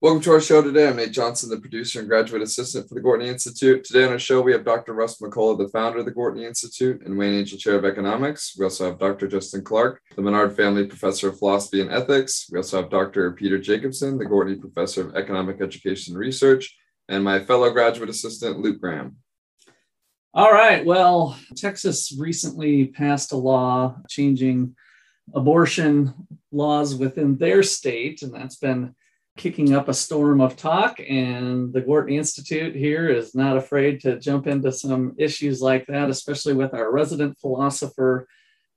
Welcome to our show today. I'm Nate Johnson, the producer and graduate assistant for the Gortney Institute. Today on our show, we have Dr. Russ McCullough, the founder of the Gortney Institute and Wayne Angell Chair of Economics. We also have Dr. Justin Clark, the Menard Family Professor of Philosophy and Ethics. We also have Dr. Peter Jacobson, the Gortney Professor of Economic Education and Research, and my fellow graduate assistant, Luke Graham. All right. Well, Texas recently passed a law changing abortion laws within their state, and that's been kicking up a storm of talk, and the Gortney Institute here is not afraid to jump into some issues like that, especially with our resident philosopher,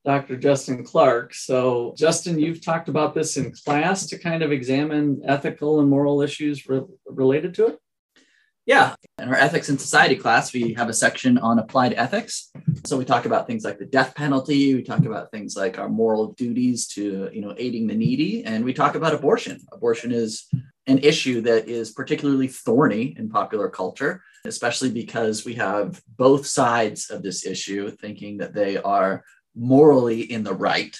Dr. Justin Clark. So, Justin, you've talked about this in class to kind of examine ethical and moral issues re- related to it. Yeah. In our ethics and society class, we have a section on applied ethics. So we talk about things like the death penalty. We talk about things like our moral duties to, you know, aiding the needy. And we talk about abortion. Abortion is an issue that is particularly thorny in popular culture, especially because we have both sides of this issue thinking that they are morally in the right,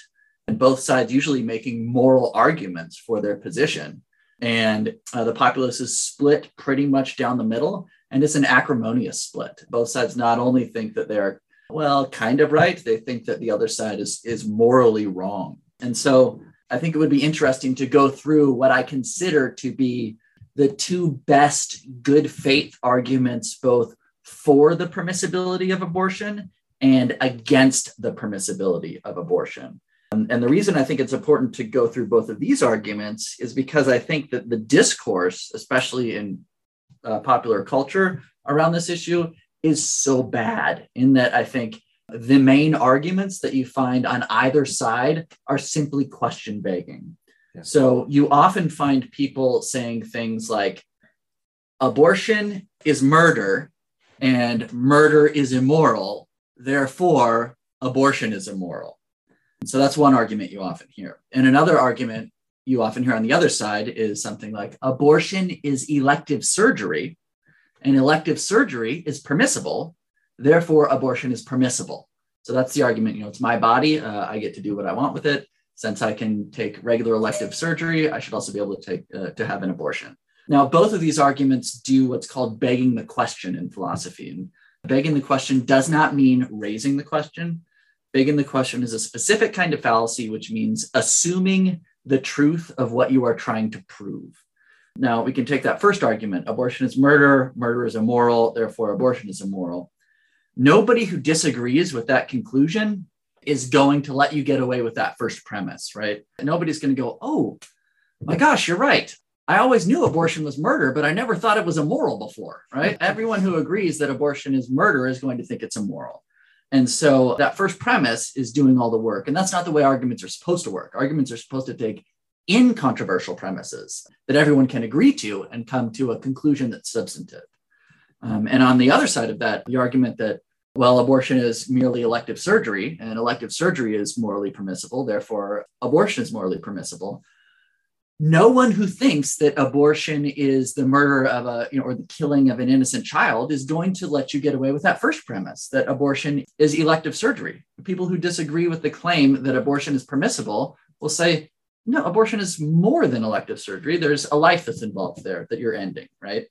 and both sides usually making moral arguments for their position and uh, the populace is split pretty much down the middle and it's an acrimonious split. Both sides not only think that they're well kind of right they think that the other side is is morally wrong. And so i think it would be interesting to go through what i consider to be the two best good faith arguments both for the permissibility of abortion and against the permissibility of abortion um, and the reason I think it's important to go through both of these arguments is because I think that the discourse, especially in uh, popular culture around this issue, is so bad in that I think the main arguments that you find on either side are simply question begging. Yeah. So you often find people saying things like, abortion is murder and murder is immoral, therefore, abortion is immoral so that's one argument you often hear. And another argument you often hear on the other side is something like abortion is elective surgery, and elective surgery is permissible. Therefore, abortion is permissible. So that's the argument. You know, it's my body. Uh, I get to do what I want with it. Since I can take regular elective surgery, I should also be able to take uh, to have an abortion. Now, both of these arguments do what's called begging the question in philosophy. And begging the question does not mean raising the question. Begging the question is a specific kind of fallacy, which means assuming the truth of what you are trying to prove. Now, we can take that first argument abortion is murder, murder is immoral, therefore, abortion is immoral. Nobody who disagrees with that conclusion is going to let you get away with that first premise, right? Nobody's going to go, oh, my gosh, you're right. I always knew abortion was murder, but I never thought it was immoral before, right? Everyone who agrees that abortion is murder is going to think it's immoral. And so that first premise is doing all the work. And that's not the way arguments are supposed to work. Arguments are supposed to take incontroversial premises that everyone can agree to and come to a conclusion that's substantive. Um, and on the other side of that, the argument that, well, abortion is merely elective surgery and elective surgery is morally permissible, therefore, abortion is morally permissible no one who thinks that abortion is the murder of a you know or the killing of an innocent child is going to let you get away with that first premise that abortion is elective surgery. People who disagree with the claim that abortion is permissible will say no abortion is more than elective surgery. There's a life that's involved there that you're ending right?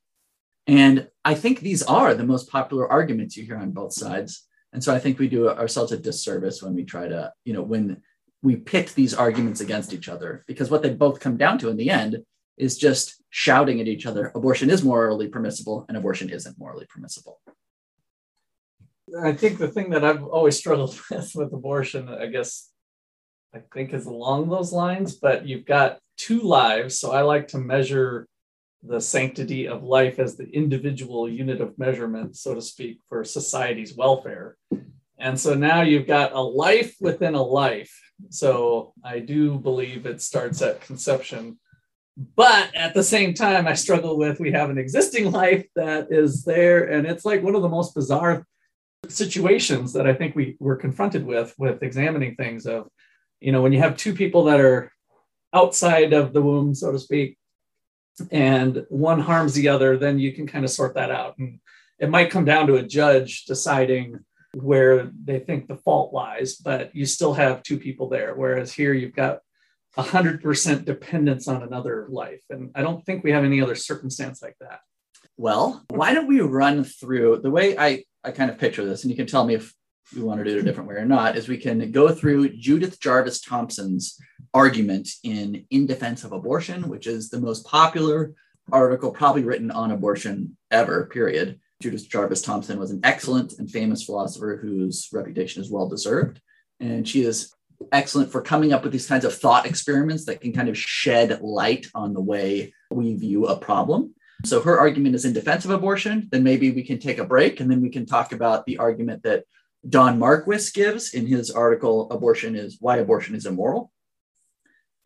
And i think these are the most popular arguments you hear on both sides. And so i think we do ourselves a disservice when we try to you know when we pit these arguments against each other because what they both come down to in the end is just shouting at each other abortion is morally permissible and abortion isn't morally permissible. I think the thing that i've always struggled with with abortion i guess i think is along those lines but you've got two lives so i like to measure the sanctity of life as the individual unit of measurement so to speak for society's welfare. And so now you've got a life within a life so I do believe it starts at conception. But at the same time, I struggle with we have an existing life that is there. And it's like one of the most bizarre situations that I think we were confronted with with examining things of, you know, when you have two people that are outside of the womb, so to speak, and one harms the other, then you can kind of sort that out. And it might come down to a judge deciding where they think the fault lies, but you still have two people there. Whereas here you've got 100% dependence on another life. And I don't think we have any other circumstance like that. Well, why don't we run through the way I, I kind of picture this, and you can tell me if we want to do it a different way or not, is we can go through Judith Jarvis Thomson's argument in In Defense of Abortion, which is the most popular article probably written on abortion ever, period. Judith Jarvis Thomson was an excellent and famous philosopher whose reputation is well deserved. And she is excellent for coming up with these kinds of thought experiments that can kind of shed light on the way we view a problem. So her argument is in defense of abortion. Then maybe we can take a break and then we can talk about the argument that Don Marquis gives in his article, Abortion is Why Abortion is Immoral.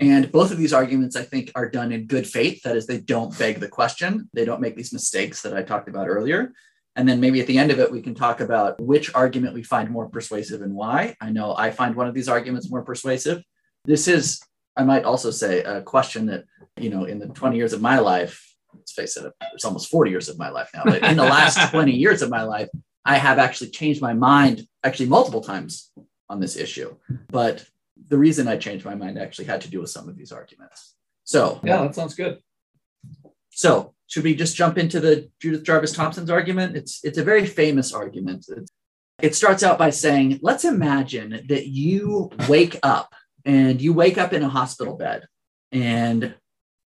And both of these arguments, I think, are done in good faith. That is, they don't beg the question, they don't make these mistakes that I talked about earlier. And then maybe at the end of it, we can talk about which argument we find more persuasive and why. I know I find one of these arguments more persuasive. This is, I might also say, a question that, you know, in the 20 years of my life, let's face it, it's almost 40 years of my life now, but in the last 20 years of my life, I have actually changed my mind actually multiple times on this issue. But the reason I changed my mind actually had to do with some of these arguments. So, yeah, that sounds good. So, should we just jump into the Judith Jarvis Thomson's argument? It's it's a very famous argument. It's, it starts out by saying, let's imagine that you wake up and you wake up in a hospital bed and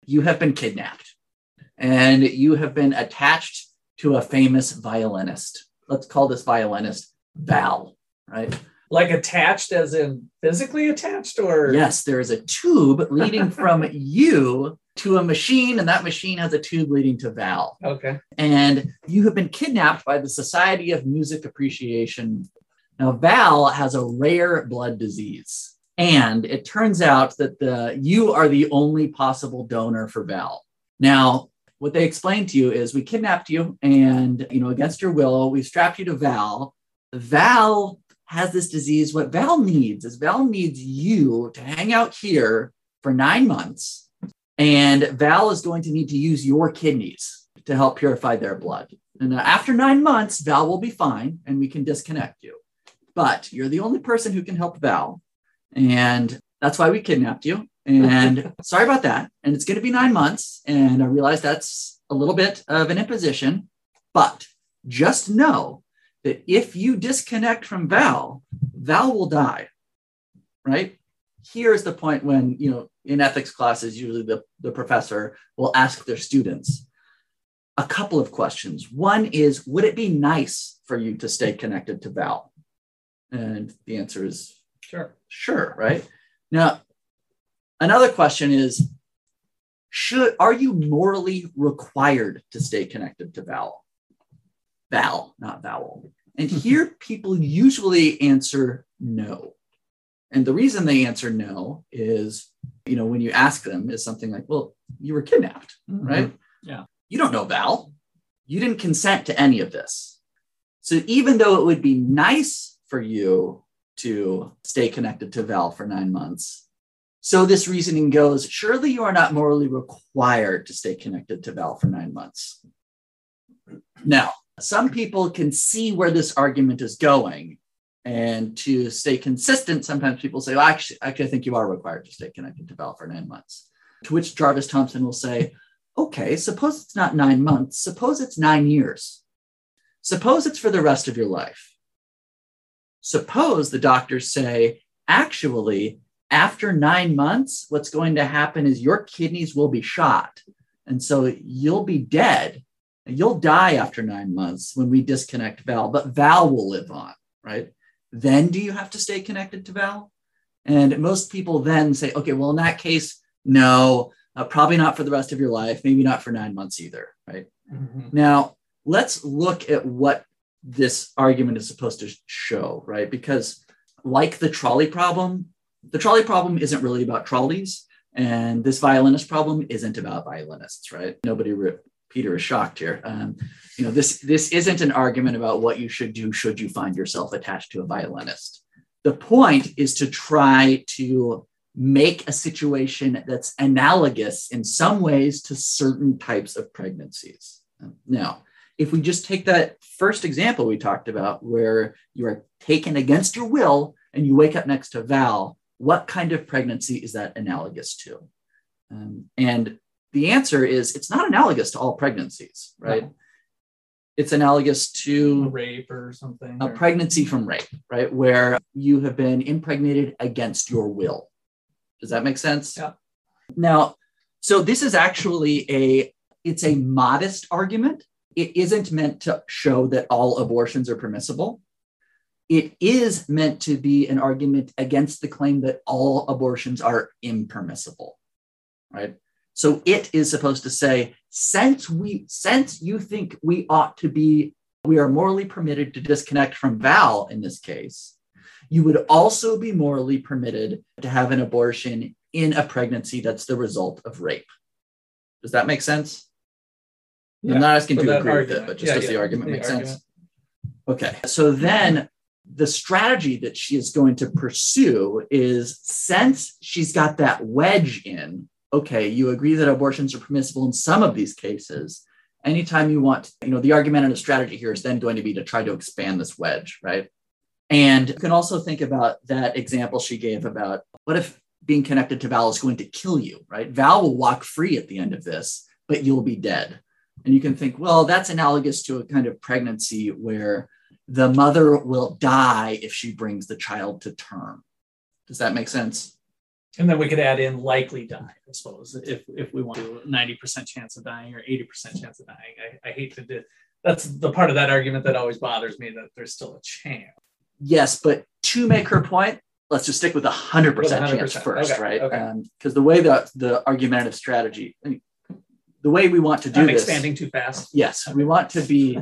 you have been kidnapped and you have been attached to a famous violinist. Let's call this violinist Val, right? Like attached as in physically attached or? Yes, there is a tube leading from you to a machine, and that machine has a tube leading to Val. Okay. And you have been kidnapped by the Society of Music Appreciation. Now, Val has a rare blood disease. And it turns out that the you are the only possible donor for Val. Now, what they explain to you is we kidnapped you and you know against your will we strapped you to val val has this disease what val needs is val needs you to hang out here for nine months. And val is going to need to use your kidneys to help purify their blood. And uh, after nine months val will be fine and we can disconnect you. But you're the only person who can help val. And that's why we kidnapped you. And sorry about that. And it's going to be nine months. And I realize that's a little bit of an imposition, but just know that if you disconnect from Val, Val will die. Right? Here's the point when, you know, in ethics classes, usually the, the professor will ask their students a couple of questions. One is, would it be nice for you to stay connected to Val? And the answer is sure. Sure, right? Now, Another question is should are you morally required to stay connected to vowel? Vowel, not vowel. And here people usually answer no. And the reason they answer no is, you know, when you ask them is something like, well, you were kidnapped, mm-hmm. right? Yeah. You don't know Val. You didn't consent to any of this. So even though it would be nice for you to stay connected to Val for nine months, so this reasoning goes surely you are not morally required to stay connected to Val for nine months. Now, some people can see where this argument is going. And to stay consistent, sometimes people say, well, actually, actually, I think you are required to stay connected to Val for nine months. To which Jarvis Thomson will say, okay, suppose it's not nine months, suppose it's nine years. Suppose it's for the rest of your life. Suppose the doctors say, actually, after nine months, what's going to happen is your kidneys will be shot. And so you'll be dead. You'll die after nine months when we disconnect Val, but Val will live on, right? Then do you have to stay connected to Val? And most people then say, okay, well, in that case, no, uh, probably not for the rest of your life, maybe not for nine months either, right? Mm-hmm. Now, let's look at what this argument is supposed to show, right? Because, like the trolley problem, the trolley problem isn't really about trolleys. And this violinist problem isn't about violinists, right? Nobody re- Peter is shocked here. Um, you know, this this isn't an argument about what you should do should you find yourself attached to a violinist. The point is to try to make a situation that's analogous in some ways to certain types of pregnancies. Now, if we just take that first example we talked about, where you are taken against your will and you wake up next to Val, what kind of pregnancy is that analogous to? Um, and the answer is it's not analogous to all pregnancies, right? No. It's analogous to a rape or something. A or... pregnancy from rape, right? Where you have been impregnated against your will. Does that make sense? Yeah. Now, so this is actually a it's a modest argument. It isn't meant to show that all abortions are permissible. It is meant to be an argument against the claim that all abortions are impermissible. Right? So it is supposed to say, since we since you think we ought to be, we are morally permitted to disconnect from Val in this case, you would also be morally permitted to have an abortion in a pregnancy that's the result of rape. Does that make sense? Yeah, I'm not asking to agree argument. with it, but just yeah, does yeah, the argument the make argument. sense? Okay. So then the strategy that she is going to pursue is since she's got that wedge in okay, you agree that abortions are permissible in some of these cases. Anytime you want, you know, the argumentative strategy here is then going to be to try to expand this wedge, right? And you can also think about that example she gave about what if being connected to Val is going to kill you, right? Val will walk free at the end of this, but you'll be dead. And you can think, well, that's analogous to a kind of pregnancy where the mother will die if she brings the child to term. Does that make sense? And then we could add in likely die, I suppose, if, if we want to 90% chance of dying or 80% chance of dying. I, I hate to do that's the part of that argument that always bothers me that there's still a chance. Yes, but to make her point, let's just stick with a 100%, 100%, chance first, okay, right? Because okay. um, the way that the argumentative strategy, the way we want to do I'm this, expanding too fast. Yes, we want to be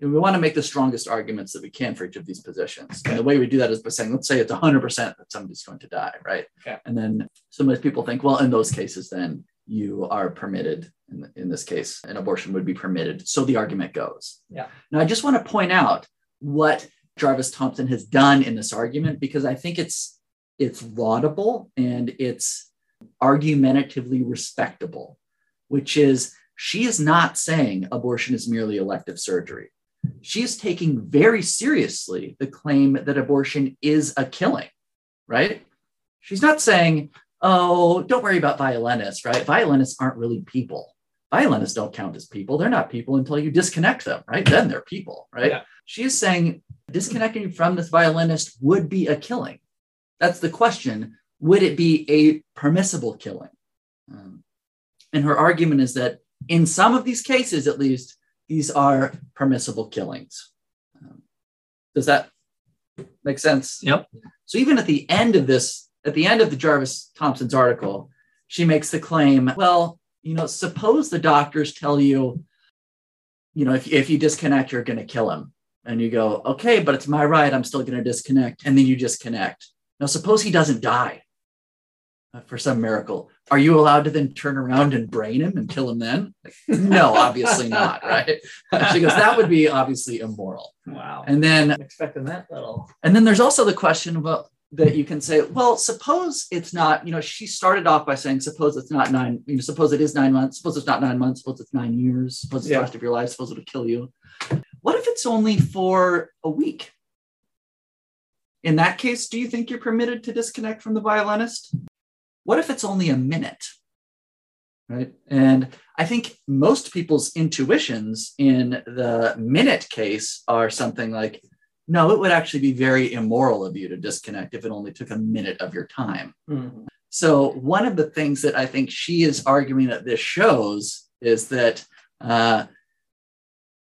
we want to make the strongest arguments that we can for each of these positions. And the way we do that is by saying, let's say it's 100% that somebody's going to die, right? Okay. And then some of people think, well, in those cases, then you are permitted. In, in this case, an abortion would be permitted. So the argument goes. Yeah. Now, I just want to point out what Jarvis Thomson has done in this argument because I think it's it's laudable and it's argumentatively respectable, which is she is not saying abortion is merely elective surgery she is taking very seriously the claim that abortion is a killing, right? She's not saying, oh, don't worry about violinists, right? Violinists aren't really people. Violinists don't count as people. They're not people until you disconnect them, right? Then they're people, right? Yeah. is saying disconnecting from this violinist would be a killing. That's the question. Would it be a permissible killing? Um, and her argument is that in some of these cases, at least, these are permissible killings. Um, does that make sense? Yep. So even at the end of this, at the end of the Jarvis Thomson's article, she makes the claim, well, you know, suppose the doctors tell you, you know, if, if you disconnect, you're going to kill him. And you go, okay, but it's my right. I'm still going to disconnect. And then you disconnect. Now, suppose he doesn't die uh, for some miracle are you allowed to then turn around and brain him and kill him then? Like, no, obviously not, right? she goes, that would be obviously immoral. Wow. And then I'm expecting that little. And then there's also the question about that you can say, well, suppose it's not, you know, she started off by saying, suppose it's not nine, you know, suppose it is nine months, suppose it's not nine months, suppose it's nine years, suppose it's yeah. the rest of your life, suppose it'll kill you. What if it's only for a week? In that case, do you think you're permitted to disconnect from the violinist? What if it's only a minute? Right. And I think most people's intuitions in the minute case are something like, no, it would actually be very immoral of you to disconnect if it only took a minute of your time. Mm-hmm. So, one of the things that I think she is arguing that this shows is that uh,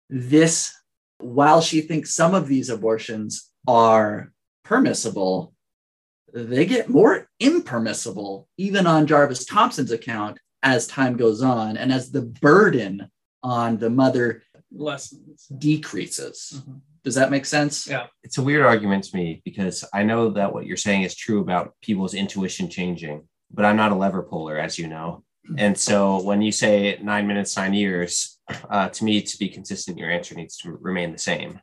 this, while she thinks some of these abortions are permissible, they get more impermissible, even on Jarvis Thomson's account, as time goes on and as the burden on the mother lessens decreases. Mm-hmm. Does that make sense? Yeah. It's a weird argument to me because I know that what you're saying is true about people's intuition changing, but I'm not a lever puller, as you know. And so when you say nine minutes, nine years, uh, to me, to be consistent, your answer needs to remain the same.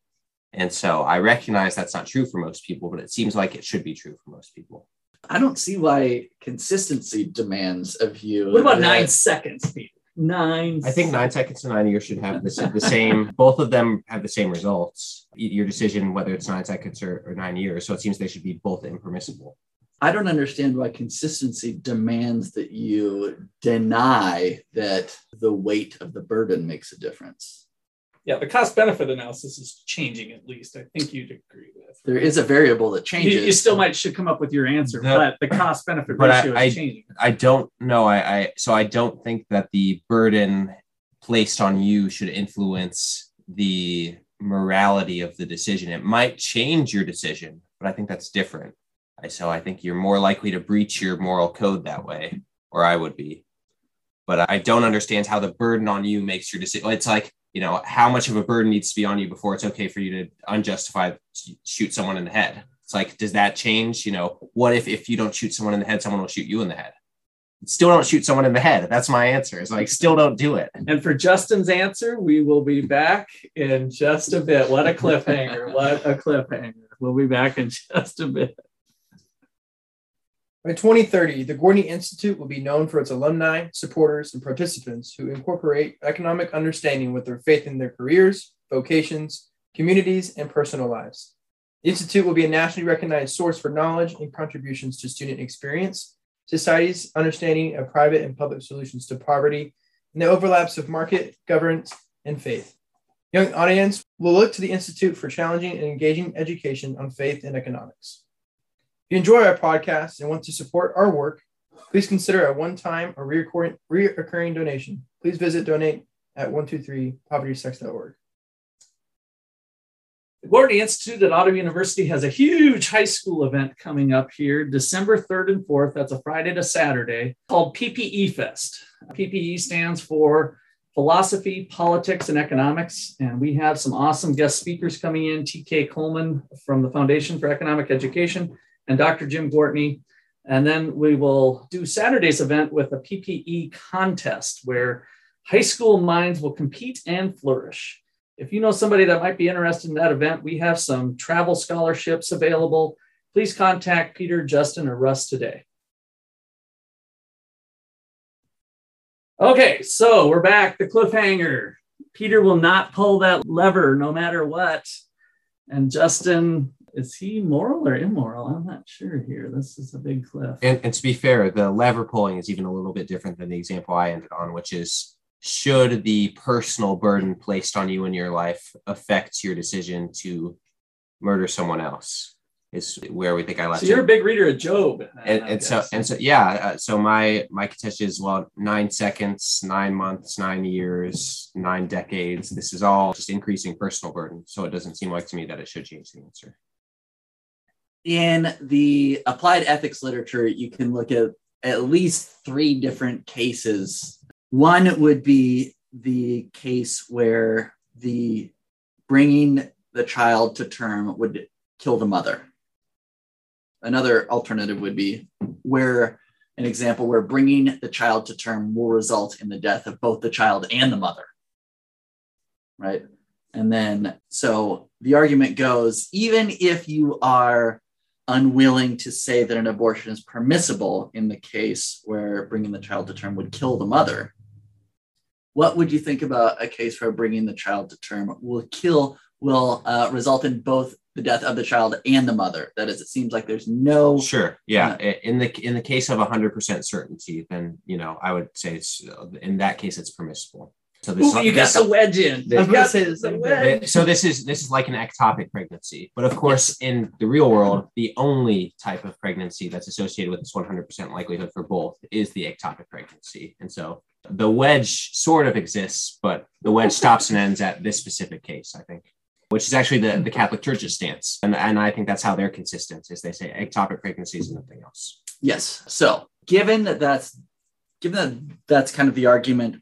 And so I recognize that's not true for most people, but it seems like it should be true for most people. I don't see why consistency demands of you. What about that- nine seconds, Peter? Nine. I think nine seconds and nine years should have the, the same, both of them have the same results. Your decision, whether it's nine seconds or, or nine years. So it seems they should be both impermissible. I don't understand why consistency demands that you deny that the weight of the burden makes a difference. Yeah, the cost benefit analysis is changing at least. I think you'd agree with. There is a variable that changes. you still might should come up with your answer, The- but the cost benefit But I- ratio I- is changing. I don't know. I, I so I don't think that the burden placed on you should influence the morality of the decision. It might change your decision, but I think that's different. I, so I think you're more likely to breach your moral code that way, or I would be. But I don't understand how the burden on you makes your decision. It's like you know how much of a burden needs to be on you before it's okay for you to unjustified shoot someone in the head. It's like, does that change? You know, what if if you don't shoot someone in the head, someone will shoot you in the head? Still don't shoot someone in the head. That's my answer. It's like still don't do it. And for Justin's answer, we will be back in just a bit. What a cliffhanger! what a cliffhanger! We'll be back in just a bit. By 2030, the Gortney Institute will be known for its alumni, supporters, and participants who incorporate economic understanding with their faith in their careers, vocations, communities, and personal lives. The Institute will be a nationally recognized source for knowledge and contributions to student experience, society's understanding of private and public solutions to poverty, and the overlaps of market, governance, and faith. Young audience will look to the Institute for challenging and engaging education on faith and economics. If you enjoy our podcast and want to support our work, please consider a one-time or reoccurring, donation. Please visit donate at 123povertysex.org. The Gortney Institute at Ottawa University has a huge high school event coming up here, December 3rd and 4th. That's a Friday to Saturday, called PPE Fest. PPE stands for Philosophy, Politics, and Economics. And we have some awesome guest speakers coming in TK Coleman from the Foundation for Economic Education and Dr. Jim Gortney. And then we will do Saturday's event with a PPE contest where high school minds will compete and flourish. If you know somebody that might be interested in that event, we have some travel scholarships available. Please contact Peter, Justin, or Russ today. Okay, so we're back. The cliffhanger. Peter will not pull that lever no matter what. And Justin, is he moral or immoral? I'm not sure here. This is a big cliff. And, and to be fair, the lever pulling is even a little bit different than the example I ended on, which is should the personal burden placed on you in your life affect your decision to murder someone else? Is where we think I left So you're it. a big reader of Job. and, and so and so yeah uh, so my my contention is well nine seconds nine months nine years nine decades this is all just increasing personal burden so it doesn't seem like to me that it should change the answer in the applied ethics literature, you can look at at least three different cases. One would be the case where the bringing the child to term would kill the mother. Another alternative would be where an example where bringing the child to term will result in the death of both the child and the mother. Right. And then, so the argument goes even if you are unwilling to say that an abortion is permissible in the case where bringing the child to term would kill the mother, what would you think about a case where bringing the child to term will kill, will uh, result in both the death of the child and the mother? That is, it seems like there's no. sure yeah I- in the in the case of 100% certainty then you know i would say it's in that case it's permissible so this Ooh, you got the wedge in. This- got This is- the wedge. so this is this is like an ectopic pregnancy but of course in the real world the only type of pregnancy that's associated with this 100% likelihood for both is the ectopic pregnancy and so the wedge sort of exists but the wedge stops and ends at this specific case i think which is actually the, the catholic church's stance and, and i think that's how they're consistent is they say ectopic pregnancies and nothing else Yes. So, given that that's given that that's kind of the argument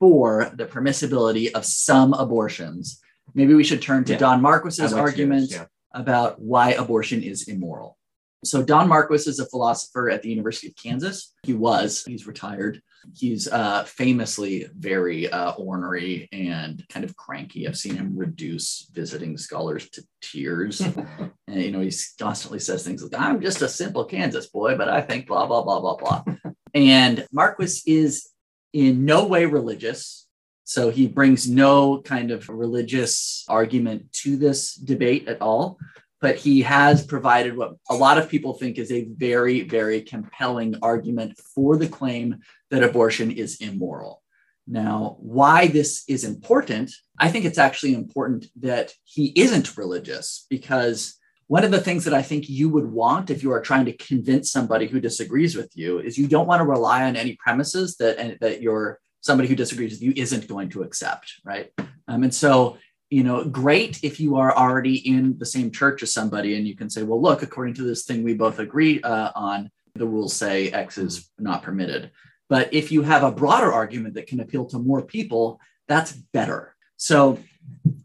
for the permissibility of some abortions, maybe we should turn to Yeah. Don Marquis's like argument yeah. about why abortion is immoral. So Don Marquis is a philosopher at the University of Kansas. He was, he's retired. He's uh, famously very uh, ornery and kind of cranky. I've seen him reduce visiting scholars to tears. and, you know, he constantly says things like, I'm just a simple Kansas boy, but I think blah, blah, blah, blah, blah. and Marquis is in no way religious. So he brings no kind of religious argument to this debate at all but he has provided what a lot of people think is a very, very compelling argument for the claim that abortion is immoral. Now, why this is important, I think it's actually important that he isn't religious because one of the things that I think you would want if you are trying to convince somebody who disagrees with you is you don't want to rely on any premises that, that you're somebody who disagrees with you isn't going to accept, right? Um, and so you know, great if you are already in the same church as somebody and you can say, well, look, according to this thing we both agree uh, on, the rules say X is not permitted. But if you have a broader argument that can appeal to more people, that's better. So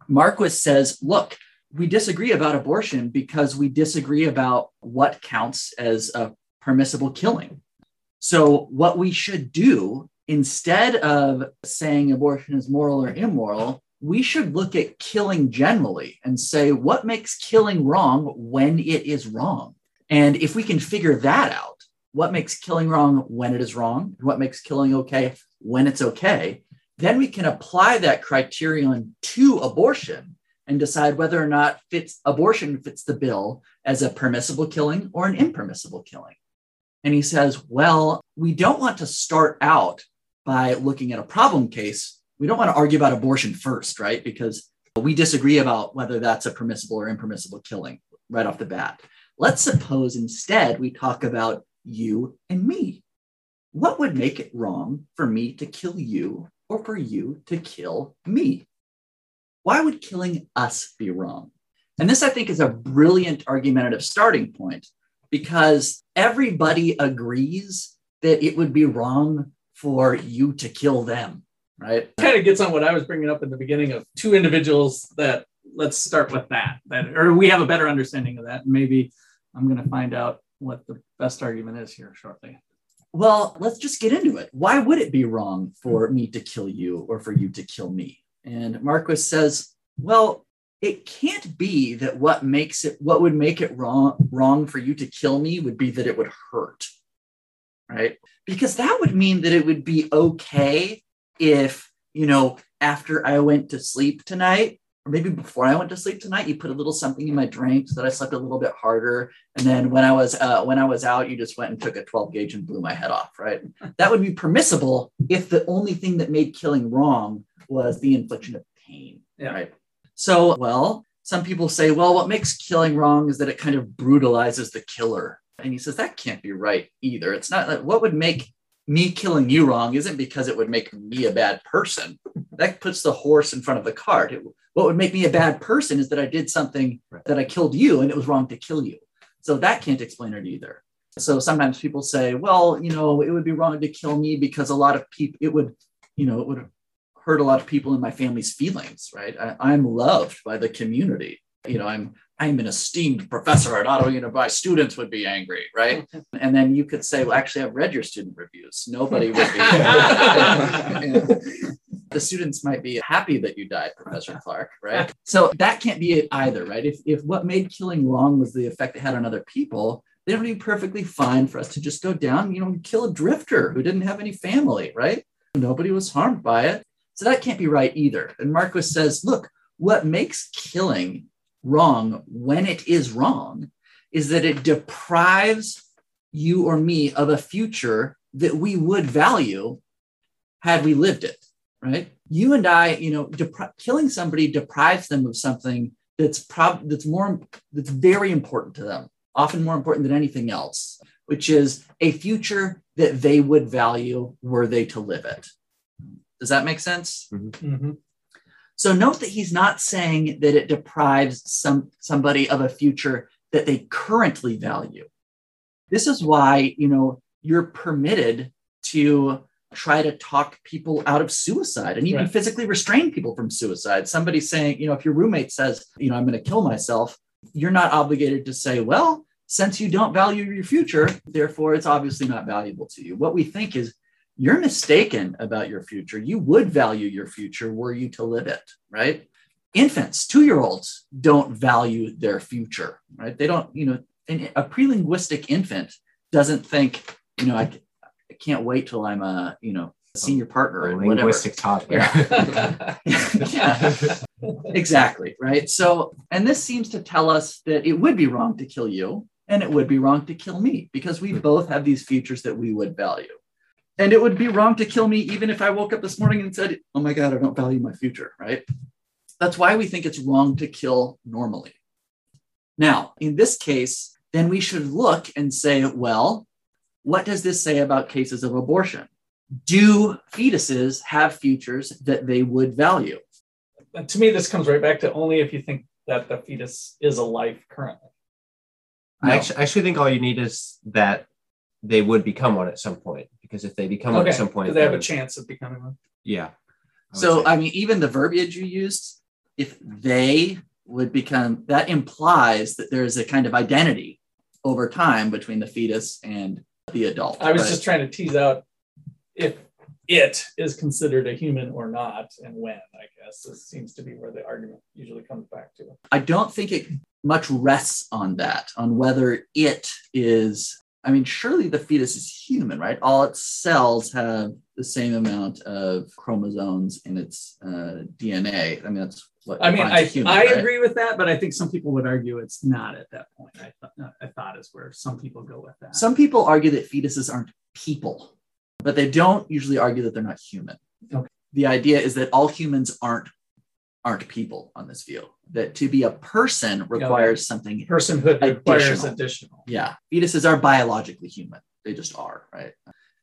Marquis says, look, we disagree about abortion because we disagree about what counts as a permissible killing. So, what we should do instead of saying abortion is moral or immoral we should look at killing generally and say what makes killing wrong when it is wrong. And if we can figure that out, what makes killing wrong when it is wrong, what makes killing okay when it's okay, then we can apply that criterion to abortion and decide whether or not fits abortion fits the bill as a permissible killing or an impermissible killing. And he says, well, we don't want to start out by looking at a problem case we don't want to argue about abortion first, right? Because we disagree about whether that's a permissible or impermissible killing right off the bat. Let's suppose instead we talk about you and me. What would make it wrong for me to kill you or for you to kill me? Why would killing us be wrong? And this, I think, is a brilliant argumentative starting point because everybody agrees that it would be wrong for you to kill them right? Kind of gets on what I was bringing up in the beginning of two individuals that let's start with that, that or we have a better understanding of that. Maybe I'm going to find out what the best argument is here shortly. Well, let's just get into it. Why would it be wrong for me to kill you or for you to kill me? And Marquis says, well, it can't be that what makes it what would make it wrong wrong for you to kill me would be that it would hurt. Right? Because that would mean that it would be okay if, you know, after I went to sleep tonight, or maybe before I went to sleep tonight, you put a little something in my drink so that I slept a little bit harder. And then when I was uh, when I was out, you just went and took a 12 gauge and blew my head off, right? that would be permissible if the only thing that made killing wrong was the infliction of pain, yeah. right? So, well, some people say, well, what makes killing wrong is that it kind of brutalizes the killer. And he says that can't be right either. It's not like what would make me killing you wrong isn't because it would make me a bad person. That puts the horse in front of the cart. It, what would make me a bad person is that I did something right. that I killed you and it was wrong to kill you. So that can't explain it either. So sometimes people say, well, you know, it would be wrong to kill me because a lot of people, it would, you know, it would hurt a lot of people in my family's feelings, right? I, I'm loved by the community. You know, I'm I'm an esteemed professor at Ottawa University. Students would be angry, right? and then you could say, well, actually, I've read your student reviews. Nobody would be. the students might be happy that you died, Professor Clark, right? So that can't be it either, right? If, if what made killing wrong was the effect it had on other people, then it would be perfectly fine for us to just go down, you know, and kill a drifter who didn't have any family, right? Nobody was harmed by it. So that can't be right either. And Marquis says, look, what makes killing wrong when it is wrong is that it deprives you or me of a future that we would value had we lived it right you and i you know depri- killing somebody deprives them of something that's prob that's more that's very important to them often more important than anything else which is a future that they would value were they to live it does that make sense mm-hmm. Mm-hmm. So note that he's not saying that it deprives some somebody of a future that they currently value. This is why, you know, you're permitted to try to talk people out of suicide and even right. physically restrain people from suicide. Somebody saying, you know, if your roommate says, you know, I'm going to kill myself, you're not obligated to say, well, since you don't value your future, therefore it's obviously not valuable to you. What we think is you're mistaken about your future. You would value your future were you to live it, right? Infants, two year olds don't value their future, right? They don't, you know, a pre-linguistic infant doesn't think, you know, I, I can't wait till I'm a, you know, senior partner and linguistic toddler. yeah, exactly. Right. So, and this seems to tell us that it would be wrong to kill you and it would be wrong to kill me because we hmm. both have these features that we would value. And it would be wrong to kill me even if I woke up this morning and said, Oh my God, I don't value my future. Right. That's why we think it's wrong to kill normally. Now, in this case, then we should look and say, well, what does this say about cases of abortion? Do fetuses have futures that they would value? And to me, this comes right back to only if you think that the fetus is alive currently. No. I actually, I actually think all you need is that they would become one at some point. Because if they become one at some point, do they have a chance of becoming one? Yeah. I So, say. I mean, even the verbiage you used, if they would become, that implies that there is a kind of identity over time between the fetus and the adult. I was right? just trying to tease out if it is considered a human or not, and when. I guess this seems to be where the argument usually comes back to. I don't think it much rests on that, on whether it is. I mean, surely the fetus is human, right? All its cells have the same amount of chromosomes in its uh, DNA. I mean, that's what I mean, I, human, I right? agree with that, but I think some people would argue it's not at that point. I, thought I thought is where some people go with that. Some people argue that fetuses aren't people, but they don't usually argue that they're not human. Okay. The idea is that all humans aren't aren't people on this view. That to be a person requires something personhood requires Additional. additional. yeah, fetuses are biologically human. They just are, right?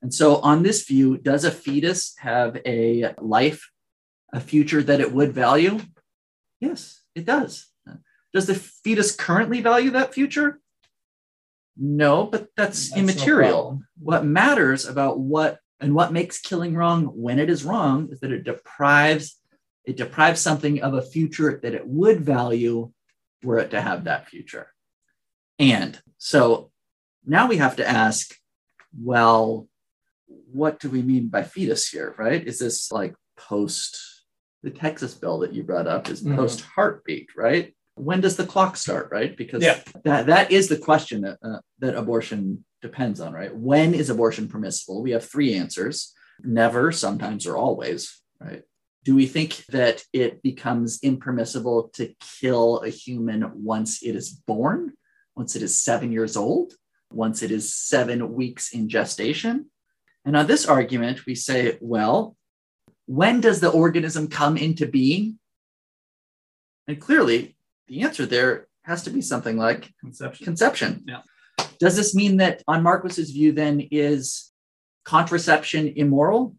And so, on this view, does a fetus have a life, a future that it would value? Yes, it does. Does the fetus currently value that future? No, but that's, That's immaterial. problem. what matters about what and what makes killing wrong when it is wrong is that it deprives it deprives something of a future that it would value were it to have that future. And so now we have to ask, well, what do we mean by fetus here, right? Is this like post the Texas bill that you brought up is Mhm. post heartbeat, right? When does the clock start, right? Because Yeah. that, that is the question that, uh, that abortion depends on, right? When is abortion permissible? We have three answers never, sometimes, or always, right? Do we think that it becomes impermissible to kill a human once it is born, once it is seven years old, once it is seven weeks in gestation? And on this argument, we say, well, when does the organism come into being? And clearly, the answer there has to be something like Conception. conception. Yeah. Does this mean that, on Marquis's view, then is contraception immoral?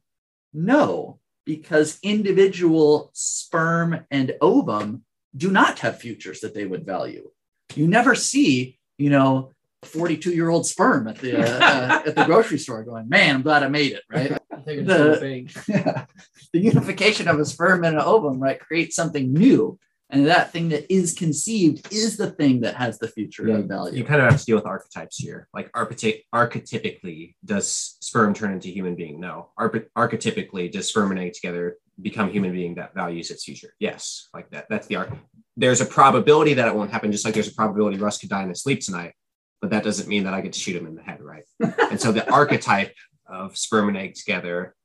No, because individual sperm and ovum do not have futures that they would value. You never see, you know, 42 year old sperm at the uh, at the grocery store going, man, I'm glad I made it, right? I think it's The- thing. the unification of a sperm and an ovum, right, creates something new. And that thing that is conceived is the thing that has the future Yeah, value. You kind of have to deal with archetypes here. Like archety- archetypically, does sperm turn into human being? No. Arch- archetypically, does sperm and egg together become human being that values its future? Yes. Like that. That's the arc. There's a probability that it won't happen, just like there's a probability Russ could die in his sleep tonight. But that doesn't mean that I get to shoot him in the head, right? and so the archetype of sperm and egg together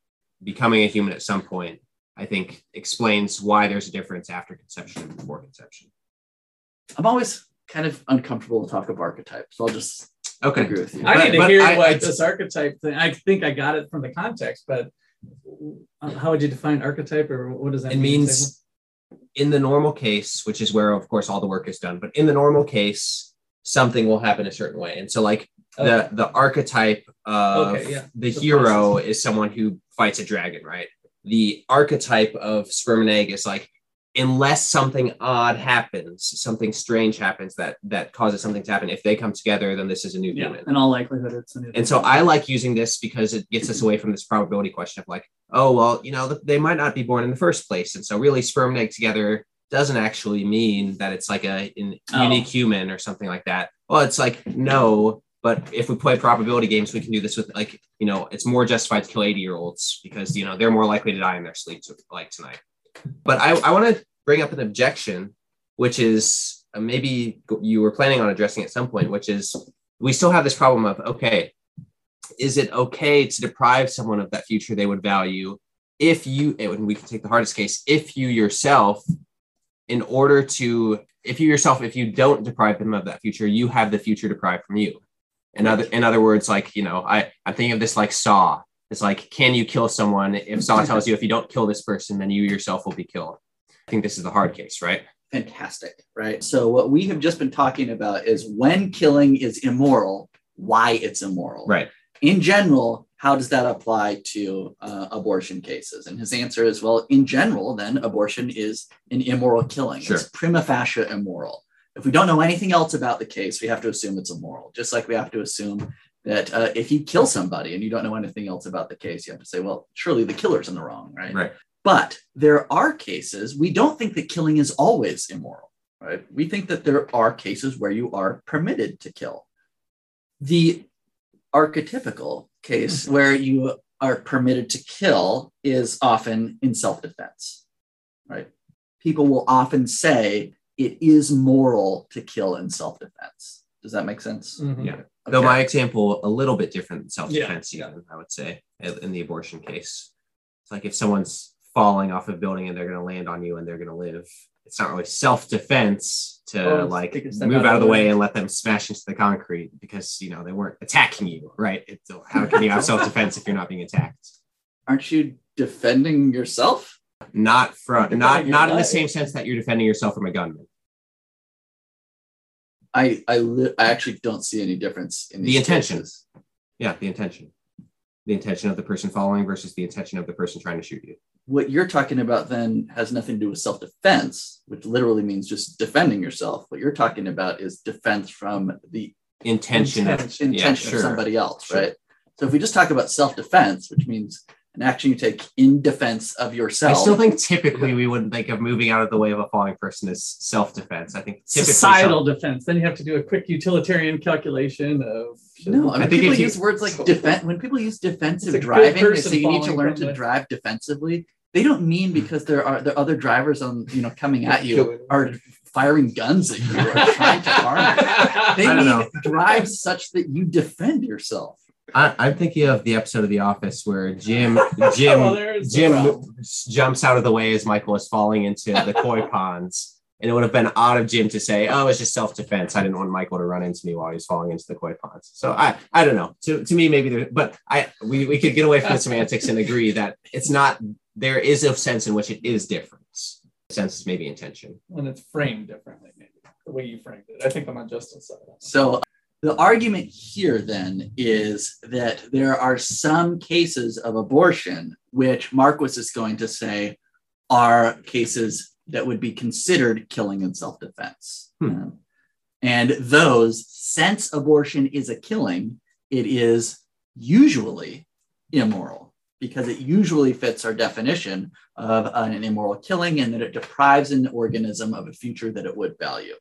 becoming a human at some point, I think explains why there's a difference after conception and before conception. I'm always kind of uncomfortable to talk of archetypes. So I'll just Okay. agree with you. I But- need to hear I- what I- this archetype thing. I think I got it from the context, but uh, how would you define archetype, or what does that It mean? It means in the normal case, which is where, of course, all the work is done, but in the normal case, something will happen a certain way. And so, like, the the archetype of Okay, yeah. the The hero is someone who fights a dragon, right? The archetype of sperm and egg is like, unless something odd happens, something strange happens that that causes something to happen. If they come together, then this is a new Yeah, human. in all likelihood, it's a new. And so I like using this because it gets us away from this probability question of like, oh, well, you know, they might not be born in the first place. And so really sperm and egg together doesn't actually mean that it's like a an Oh. unique human or something like that. Well, it's like, no, But if we play probability games, we can do this with like, you know, it's more justified to kill 80 year olds because, you know, they're more likely to die in their sleep like tonight. But I, I want to bring up an objection, which is uh, maybe you were planning on addressing at some point, which is we still have this problem of, okay, is it okay to deprive someone of that future they would value if you, and we can take the hardest case, if you yourself, in order to, if you yourself, if you don't deprive them of that future, you have the future deprived from you. In other, in other words, like, you know, I, I'm thinking of this like Saw. It's like, can you kill someone? If Saw tells you if you don't kill this person, then you yourself will be killed. I think this is the hard case, right? Fantastic, right? So, what we have just been talking about is when killing is immoral, why it's immoral. Right. In general, how does that apply to uh, abortion cases? And his answer is well, in general, then abortion is an immoral killing. Sure. It's prima facie immoral. If we don't know anything else about the case, we have to assume it's immoral, just like we have to assume that uh, if you kill somebody and you don't know anything else about the case, you have to say, well, surely the killer's in the wrong, right? Right. But there are cases, we don't think that killing is always immoral, right? We think that there are cases where you are permitted to kill. The archetypical case where you are permitted to kill is often in self defense, right? People will often say it is moral to kill in self defense. Does that make sense? Mhm. Yeah. Though Okay. my example a little bit different than self-defense, even, I would say, in the abortion case. It's like if someone's falling off a building and they're going to land on you and they're going to live, it's not really self-defense to Oh, like take a step move out of the way and let them smash into the concrete because you know they weren't attacking you, right? It's, how can you have self-defense if you're not being attacked? Aren't you defending yourself? Not from Defending not your not in the same sense that you're defending yourself from a gunman. I I, li- I actually don't see any difference in The these intention. cases. Yeah, the intention, the intention of the person following versus the intention of the person trying to shoot you. what you're talking about then has nothing to do with self-defense, which literally means just defending yourself. What you're talking about is defense from the Intention, of Intention. intention sure. of somebody else, Sure. right? So if we just talk about self-defense, which means an action you take in defense of yourself. I still think typically we wouldn't think of moving out of the way of a falling person as self-defense. I think typically Societal defense. Then you have to do a quick utilitarian calculation of. no, I mean I think people if you- use words like defense when people use defensive It's driving, they say you need to learn to the- drive defensively. They don't mean because there are there are other drivers on you know coming at you are firing guns at you or trying to harm you. They I don't mean know. drive such that you defend yourself. I, I'm thinking of the episode of The Office where Jim oh, Jim Well, there's the Jim problem. jumps out of the way as Michael is falling into the koi ponds. And it would have been odd of Jim to say, "Oh, it's just self-defense. I didn't want Michael to run into me while he was falling into the koi ponds." So I, I don't know. To, to me, maybe there, but I, we, we could get away from the semantics and agree that it's not. There is a sense in which it is different. Sense is maybe intention. when it's framed differently, maybe the way you framed it. I think I'm on Justin's side. So the argument here then is that there are some cases of abortion which Marquis is going to say are cases that would be considered killing in self-defense. Hmm. Um, and those, since abortion is a killing, it is usually immoral because it usually fits our definition of an immoral killing and that it deprives an organism of a future that it would value.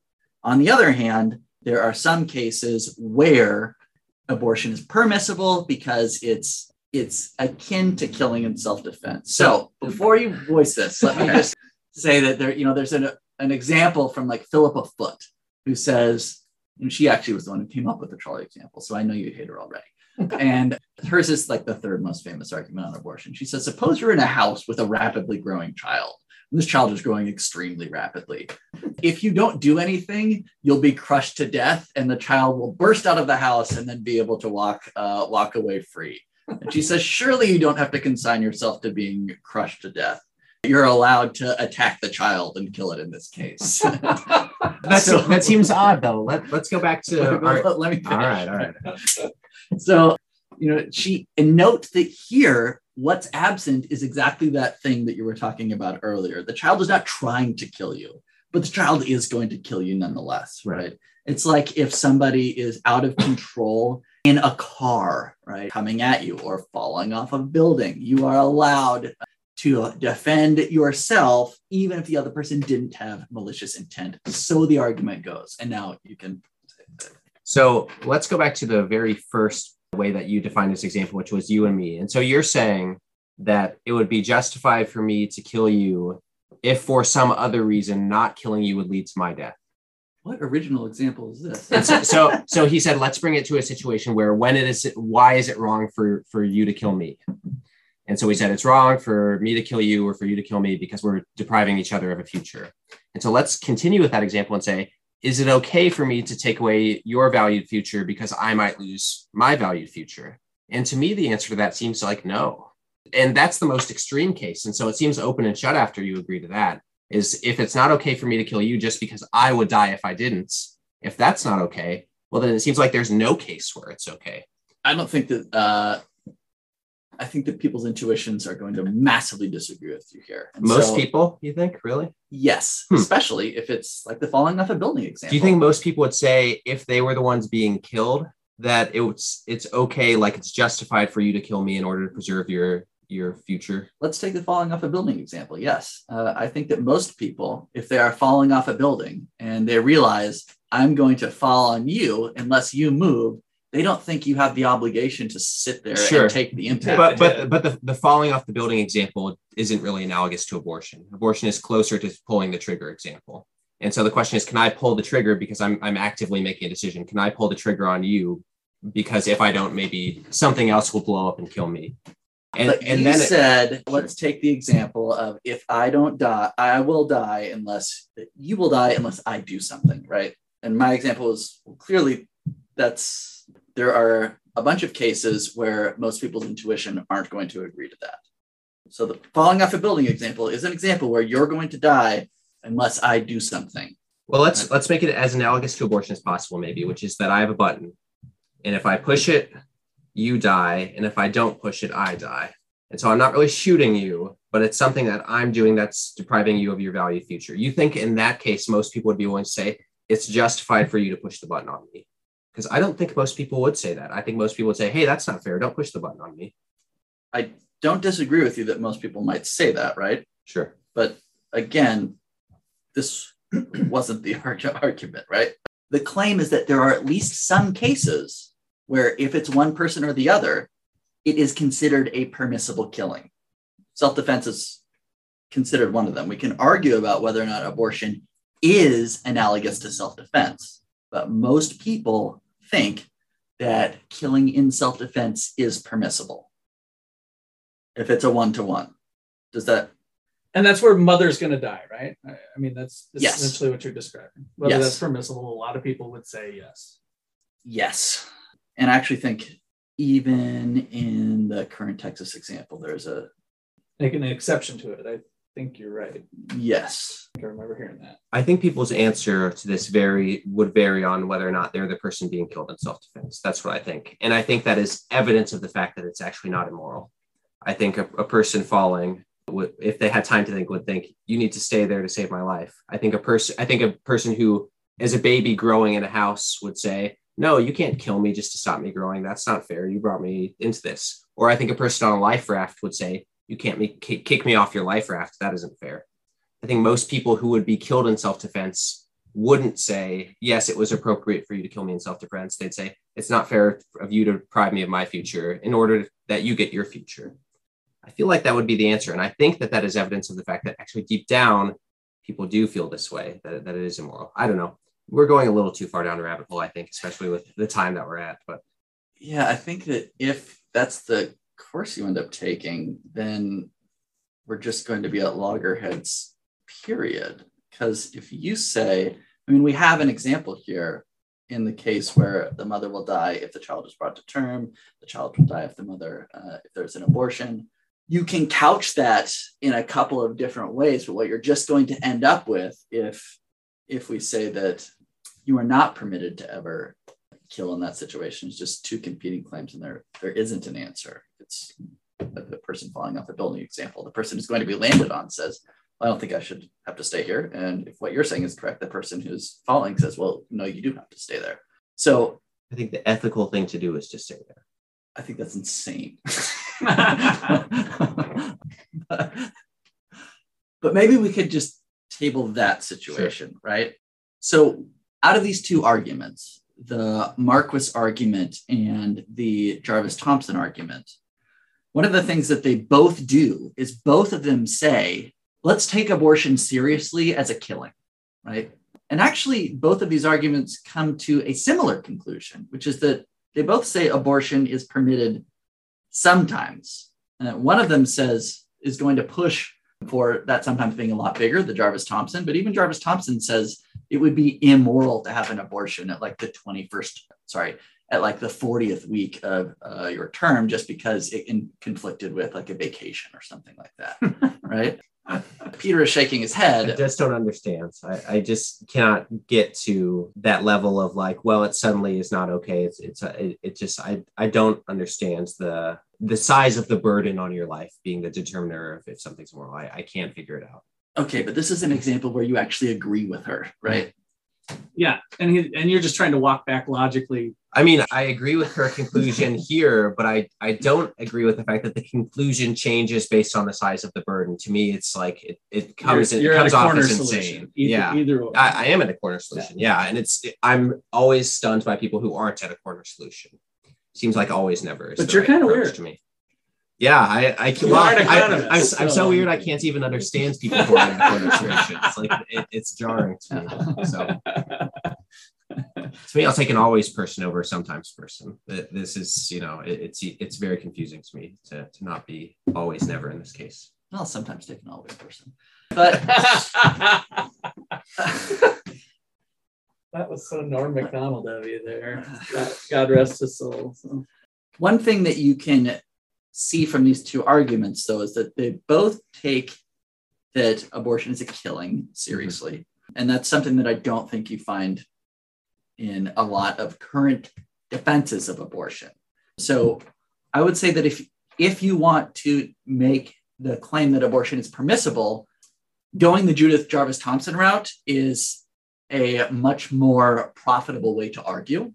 On the other hand, there are some cases where abortion is permissible because it's it's akin to killing in self-defense. So before you voice this, let me just say that there, you know, there's an, an example from like Philippa Foot, who says, and she actually was the one who came up with the trolley example. So I know you hate her already. and hers is like the third most famous argument on abortion. She says, suppose you're in a house with a rapidly growing child. And this child is growing extremely rapidly. If you don't do anything, you'll be crushed to death, and the child will burst out of the house and then be able to walk uh, walk away free. And she says, surely you don't have to consign yourself to being crushed to death. You're allowed to attack the child and kill it in this case. That's, So- that seems odd though. Let, let's go back to our, let, let me finish. all right, all right. So, you know, she and note that here, what's absent is exactly that thing that you were talking about earlier. The child is not trying to kill you, but the child is going to kill you nonetheless, right? Right. It's like if somebody is out of control in a car, right, coming at you or falling off a building, you are allowed to defend yourself, even if the other person didn't have malicious intent. So the argument goes. And now you can. So let's go back to the very first way that you defined this example, which was you and me. And so you're saying that it would be justified for me to kill you if for some other reason not killing you would lead to my death. What original example is this? So, so so he said, let's bring it to a situation where when it is why is it wrong for for you to kill me? And so we said it's wrong for me to kill you or for you to kill me because we're depriving each other of a future. And so let's continue with that example and say, is it okay for me to take away your valued future because I might lose my valued future? And to me, the answer to that seems like no. And that's the most extreme case. And so it seems open and shut after you agree to that is if it's not okay for me to kill you just because I would die if I didn't, if that's not okay, well, then it seems like there's no case where it's okay. I don't think that uh, I think that people's intuitions are going to massively disagree with you here. And Most so- people, you think, really? yes, Hmm. especially if it's like the falling off a building example. Do you think most people would say if they were the ones being killed, that it's it's okay, like it's justified for you to kill me in order to preserve your your future? Let's take the falling off a building example. Yes, uh, I think that most people, if they are falling off a building and they realize I'm going to fall on you unless you move, they don't think you have the obligation to sit there Sure. and take the impact. But but but the, the falling off the building example isn't really analogous to abortion. Abortion is closer to pulling the trigger example. And so the question is, can I pull the trigger because I'm I'm actively making a decision? Can I pull the trigger on you because if I don't, maybe something else will blow up and kill me? And but and you then it- said, let's take the example of if I don't die, I will die unless you will die unless I do something, right? And my example is well, clearly that's there are a bunch of cases where most people's intuition aren't going to agree to that. So the falling off a building example is an example where you're going to die unless I do something. Well, let's let's make it as analogous to abortion as possible, maybe, which is that I have a button, and if I push it, you die, and if I don't push it, I die. And so I'm not really shooting you, but it's something that I'm doing that's depriving you of your value future. You think in that case, most people would be willing to say it's justified for you to push the button on me, because I don't think most people would say that. I think most people would say, "Hey, that's not fair. Don't push the button on me." I don't disagree with you that most people might say that, right? Sure. But again, this wasn't the argu- argument, right? The claim is that there are at least some cases where if it's one person or the other, it is considered a permissible killing. Self defense is considered one of them. We can argue about whether or not abortion is analogous to self defense, but most people think that killing in self defense is permissible if it's a one to one. Does that And that's where mother's going to die, right? I, mean, that's Yes. essentially what you're describing. Whether Yes. that's permissible, a lot of people would say yes. Yes. And I actually think even in the current Texas example, there's a Making an exception to it. I think you're right. yes. I I remember hearing that. I think people's answer to this vary would vary on whether or not they're the person being killed in self-defense. That's what I think, and I think that is evidence of the fact that it's actually not immoral. I think a, a person falling, would, if they had time to think, would think you need to stay there to save my life. I think a person, I think a person who is a baby growing in a house would say, no, you can't kill me just to stop me growing. That's not fair. You brought me into this. Or I think a person on a life raft would say, you can't make, kick me off your life raft. That isn't fair. I think most people who would be killed in self defense wouldn't say, yes, it was appropriate for you to kill me in self defense. They'd say, it's not fair of you to deprive me of my future in order that you get your future. I feel like that would be the answer. And I think that that is evidence of the fact that actually deep down, people do feel this way, that, that it is immoral. I don't know. We're going a little too far down the rabbit hole, I think, especially with the time that we're at. But Yeah, I think that if that's the course you end up taking, then we're just going to be at loggerheads, period. Because if you say, I mean, we have an example here in the case where the mother will die if the child is brought to term, the child will die if the mother, uh, if there's an abortion. You can couch that in a couple of different ways, but what you're just going to end up with if if we say that you are not permitted to ever kill in that situation. Is just two competing claims and there there isn't an answer. It's like the person falling off a building example. The person who's going to be landed on says i don't think i should have to stay here. And if what you're saying is correct the person who's falling says well no you do have to stay there. So I think the ethical thing to do is to stay there. i think that's insane. But maybe we could just table that situation right? So out of these two arguments the Marquis argument and the Jarvis Thomson argument, one of the things that they both do is both of them say, let's take abortion seriously as a killing, right? And actually, both of these arguments come to a similar conclusion, which is that they both say abortion is permitted sometimes. Uh, one of them says is going to push for that sometimes being a lot bigger, the Jarvis Thomson, but even Jarvis Thomson says it would be immoral to have an abortion at like the 21st, sorry, at like the 40th week of uh, your term just because it in, conflicted with like a vacation or something like that, right? Peter is shaking his head. I just don't understand. I, I just cannot get to that level of like, well, it suddenly is not okay. It's it's it, it just I I don't understand the the size of the burden on your life being the determiner of if something's moral. I, I can't figure it out. Okay, but this is an example where you actually agree with her, right? Yeah, and he, and you're just trying to walk back logically. I mean, I agree with her conclusion here, but I I don't agree with the fact that the conclusion changes based on the size of the burden. To me, it's like it, it comes you're, you're it comes off as solution. insane. Either, yeah, either. I, I am at a corner solution. Yeah. and it's I'm always stunned by people who aren't at a corner solution. Seems like always never. Is But you're right kinda weird. To me. Yeah, I I can. Well, I, I'm so so- weird. I can't even understand people who are in a corner solution. It's like it, it's jarring to me. So to me, I'll take an always person over a sometimes person. This is, you know, it, it's it's very confusing to me to, to not be always never in this case. I'll sometimes take an always person. But that was so Norm Macdonald of you there. God, God rest his soul. So. one thing that you can see from these two arguments, though, is that they both take that abortion is a killing seriously. Mm-hmm. And that's something that I don't think you find in a lot of current defenses of abortion. So I would say that if if you want to make the claim that abortion is permissible, going the Judith Jarvis Thomson route is a much more profitable way to argue.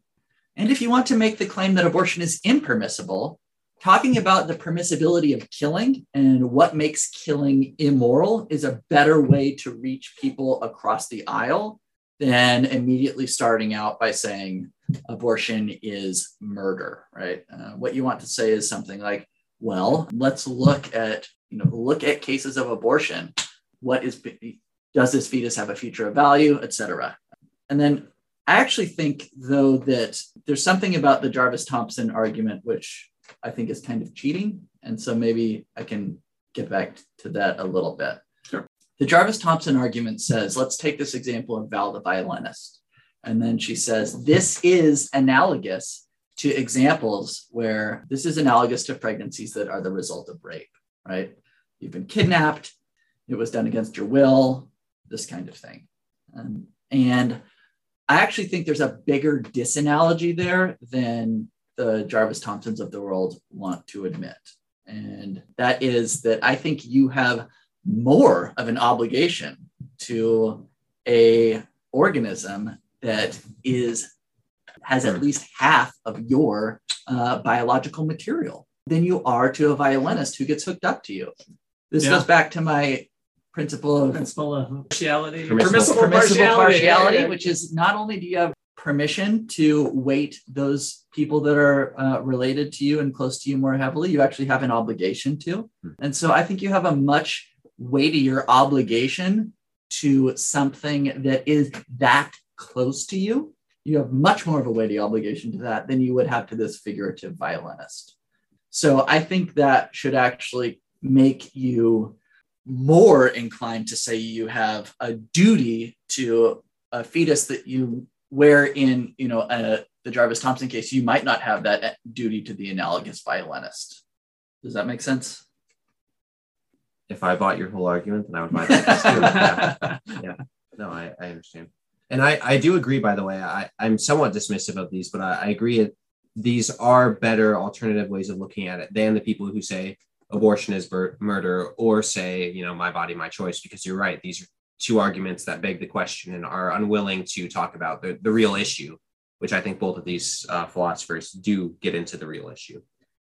And if you want to make the claim that abortion is impermissible, talking about the permissibility of killing and what makes killing immoral is a better way to reach people across the aisle than immediately starting out by saying abortion is murder, right? Uh, what you want to say is something like, well, let's look at, you know, look at cases of abortion. What is, does this fetus have a future of value, et cetera? And then I actually think, though, that there's something about the Jarvis Thomson argument which I think is kind of cheating. And so maybe I can get back to that a little bit. The Jarvis Thomson argument says, let's take this example of Val the violinist. And then she says, this is analogous to examples where this is analogous to pregnancies that are the result of rape, right? You've been kidnapped, it was done against your will, this kind of thing. Um, and I actually think there's a bigger disanalogy there than the Jarvis Thomsons of the world want to admit. And that is that I think you have more of an obligation to a organism that is has at least half of your uh, biological material than you are to a violinist who gets hooked up to you. This Yeah. goes back to my principle of Principle of partiality. Permissible- permissible partiality, yeah, yeah. which is not only do you have permission to weight those people that are uh, related to you and close to you more heavily, you actually have an obligation to. Hmm. And so I think you have a much weightier obligation to something that is that close to you. You have much more of a weighty obligation to that than you would have to this figurative violinist. So I think that should actually make you more inclined to say you have a duty to a fetus that you where in you know uh, the Jarvis Thomson case you might not have that duty to the analogous violinist. Does that make sense? If I bought your whole argument, then I would buy that. yeah. No, I, I understand. And I, I do agree, by the way, I, I'm somewhat dismissive of these, but I, I agree that these are better alternative ways of looking at it than the people who say abortion is bur- murder or say, you know, my body, my choice, because you're right. These are two arguments that beg the question and are unwilling to talk about the, the real issue, which I think both of these uh, philosophers do get into the real issue.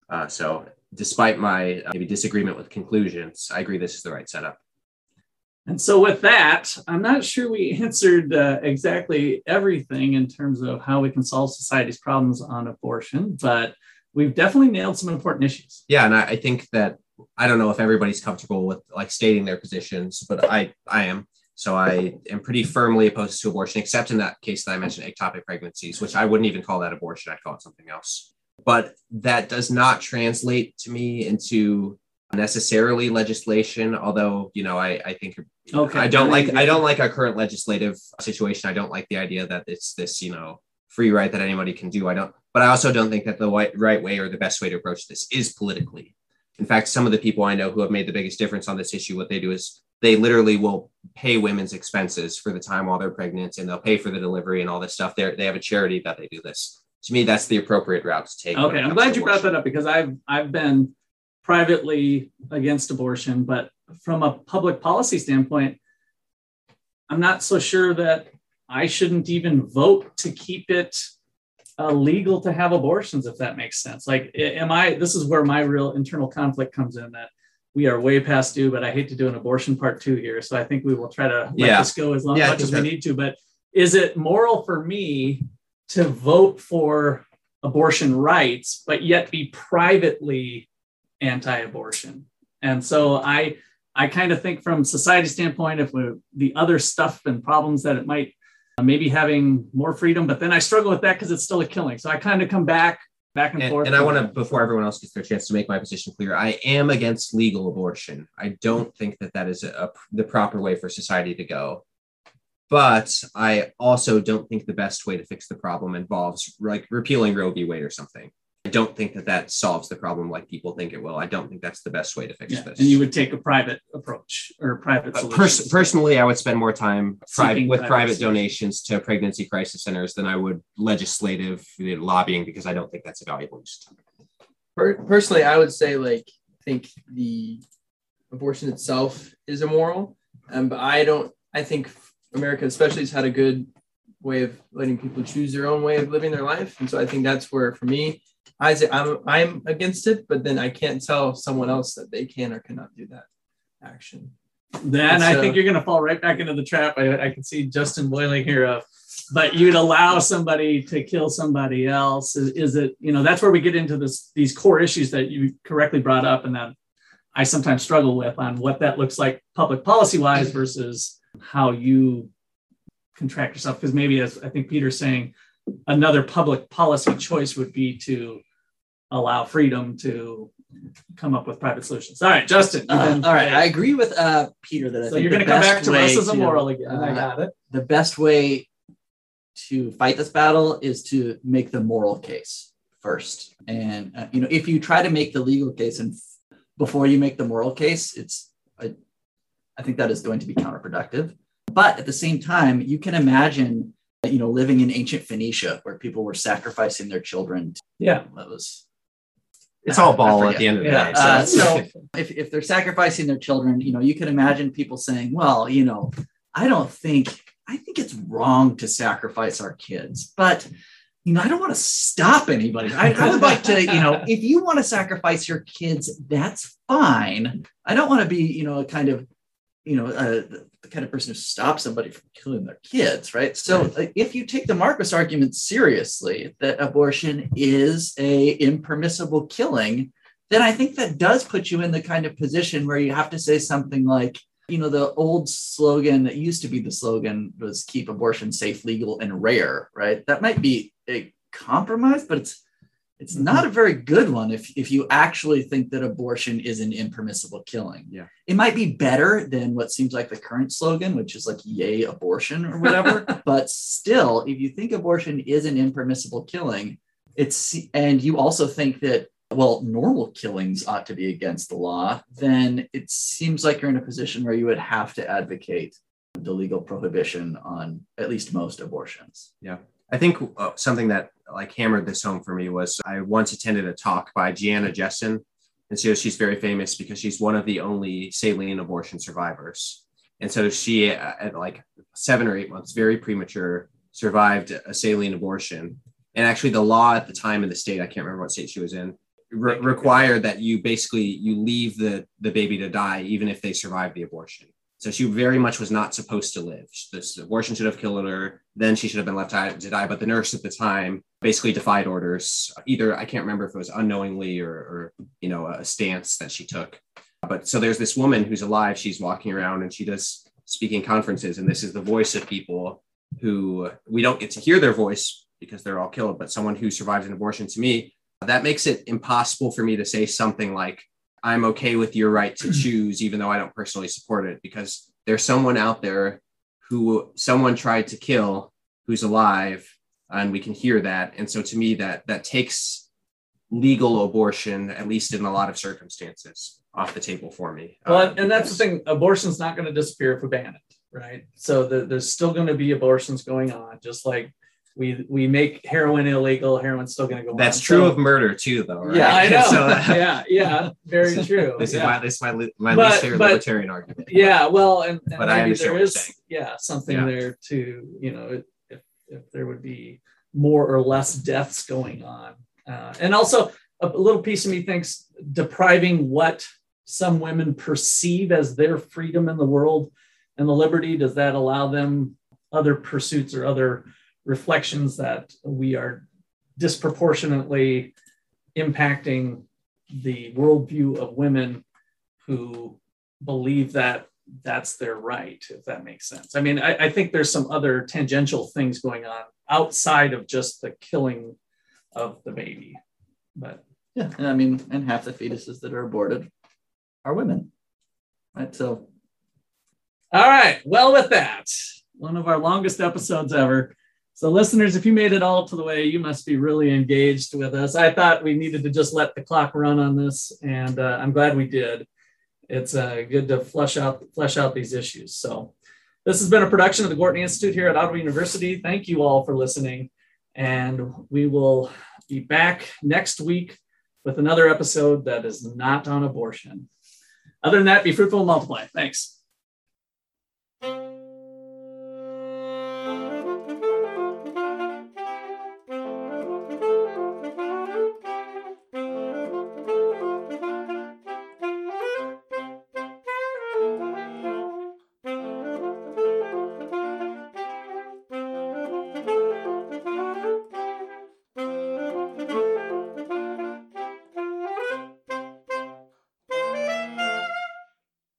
Uh, so despite my uh, maybe disagreement with conclusions, I agree this is the right setup. And so, with that, I'm not sure we answered uh, exactly everything in terms of how we can solve society's problems on abortion, but we've definitely nailed some important issues. Yeah, and I, I think that I don't know if everybody's comfortable with like stating their positions, but I I am. So I am pretty firmly opposed to abortion, except in that case that I mentioned ectopic pregnancies, which I wouldn't even call that abortion. I'd call it something else. But that does not translate to me into necessarily legislation although you know i i think Okay. i don't like i don't like our current legislative situation. I don't like the idea that it's this you know free right that anybody can do. I don't but i also don't think that the right, right way or the best way to approach this is politically. In fact some of the people i know who have made the biggest difference on this issue what they do is they literally will pay women's expenses for the time while they're pregnant and they'll pay for the delivery and all this stuff. They they have a charity that they do this to me that's the appropriate route to take Okay, I'm glad you brought that up because I've I've been privately against abortion, but from a public policy standpoint, I'm not so sure that I shouldn't even vote to keep it uh, legal to have abortions, if that makes sense. Like, am I? This is where my real internal conflict comes in. That we are way past due, but I hate to do an abortion part two here, so I think we will try to let Yeah. this go as long Yeah, much as we need to. But is it moral for me to vote for abortion rights, but yet be privately anti-abortion. And so I I kind of think from society standpoint, if we, the other stuff and problems that it might uh, maybe having more freedom, but then I struggle with that because it's still a killing. So I kind of come back back and, and, forth. and I want to, before everyone else gets their chance to make my position clear, I am against legal abortion. I don't think that that is a, a- the proper way for society to go. But I also don't think the best way to fix the problem involves like repealing Roe v. Wade or something. I don't think that that solves the problem like people think it will. I don't think that's the best way to fix Yeah, this. and you would take a private approach or private Uh, solution. pers- personally, I would spend more time private, with private private donations to pregnancy crisis centers than I would legislative lobbying because I don't think that's a valuable use of time. Per- personally, I would say like I think the abortion itself is immoral, um, but I don't. I think America, especially, has had a good way of letting people choose their own way of living their life, and so I think that's where, for me, I say I'm I'm against it, but then I can't tell someone else that they can or cannot do that action. Then I uh, think you're going to fall right back into the trap. I, I can see Justin boiling here of, but you'd allow somebody to kill somebody else. Is, is it, you know, that's where we get into this, these core issues that you correctly brought up and that I sometimes struggle with on what that looks like public policy wise versus how you contract yourself. Because maybe as I think Peter's saying, another public policy choice would be to allow freedom to come up with private solutions. All right, Justin. Uh, been- all right, I agree with uh, Peter that I so you're going to come back to us as a moral again. I uh, got it. the best way to fight this battle is to make the moral case first. And uh, you know, if you try to make the legal case and f- before you make the moral case, it's I, I think that is going to be counterproductive. But at the same time, you can imagine you know living in ancient Phoenicia where people were sacrificing their children. To, Yeah. That was It's all Baal at the end of the Yeah, day. uh, So, so- if, if they're sacrificing their children, you know, you can imagine people saying, well, you know, I don't think, I think it's wrong to sacrifice our kids, but, you know, I don't want to stop anybody. I, I would like to, you know, if you want to sacrifice your kids, that's fine. I don't want to be, you know, a kind of, you know, uh, the, the kind of person who stops somebody from killing their kids, right? So uh, if you take the Marquis argument seriously, that abortion is a impermissible killing, then I think that does put you in the kind of position where you have to say something like, you know, the old slogan that used to be the slogan was keep abortion safe, legal, and rare, right? That might be a compromise, but it's it's mm-hmm. not a very good one if, if you actually think that abortion is an impermissible killing. Yeah. It might be better than what seems like the current slogan, which is like yay abortion or whatever. but still, if you think abortion is an impermissible killing, it's and you also think that well, normal killings ought to be against the law, then it seems like you're in a position where you would have to advocate the legal prohibition on at least most abortions. I think uh, something that like hammered this home for me was I once attended a talk by Gianna Jessen, and so she's very famous because she's one of the only saline abortion survivors. And so she, uh, at like seven or eight months, very premature, survived a saline abortion. And actually, the law at the time in the state, I can't remember what state she was in, re- required that you basically you leave the the baby to die even if they survive the abortion. So she very much was not supposed to live. This abortion should have killed her. Then she should have been left to die. But the nurse at the time basically defied orders. Either I can't remember if it was unknowingly or, or you know a stance that she took. But so there's this woman who's alive. She's walking around and she does speaking conferences, and this is the voice of people who we don't get to hear their voice because they're all killed. But someone who survives an abortion to me, that makes it impossible for me to say something like I'm okay with your right to choose, even though I don't personally support it, because there's someone out there who someone tried to kill who's alive, and we can hear that. And so to me, that that takes legal abortion, at least in a lot of circumstances, off the table for me. Well, Uh, and that's the thing. Abortion's not going to disappear if we ban it, right? So the, there's still going to be abortions going on, just like we we make heroin illegal. Heroin's still going to go That's on. true So- of murder too, though. Right? Yeah, I know. So, yeah, yeah, very true. this is yeah. my this is my, my But- least favorite but- libertarian argument. yeah well and, and But maybe there is yeah something Yeah. there to you know if if there would be more or less deaths going on uh, and also a little piece of me thinks depriving what some women perceive as their freedom in the world and the liberty does that allow them other pursuits or other reflections that we are disproportionately impacting the worldview of women who believe that that's their right, if that makes sense. I mean, I, I think there's some other tangential things going on outside of just the killing of the baby. But Yeah, and I mean, and half the fetuses that are aborted are women, right? So all right, well, with that, one of our longest episodes ever. So, listeners, if you made it all to the way, you must be really engaged with us. I thought we needed to just let the clock run on this, and uh, I'm glad we did. It's uh, good to flesh out flesh out these issues. So, this has been a production of the Gortney Institute here at Ottawa University. Thank you all for listening, and we will be back next week with another episode that is not on abortion. Other than that, be fruitful and multiply. Thanks.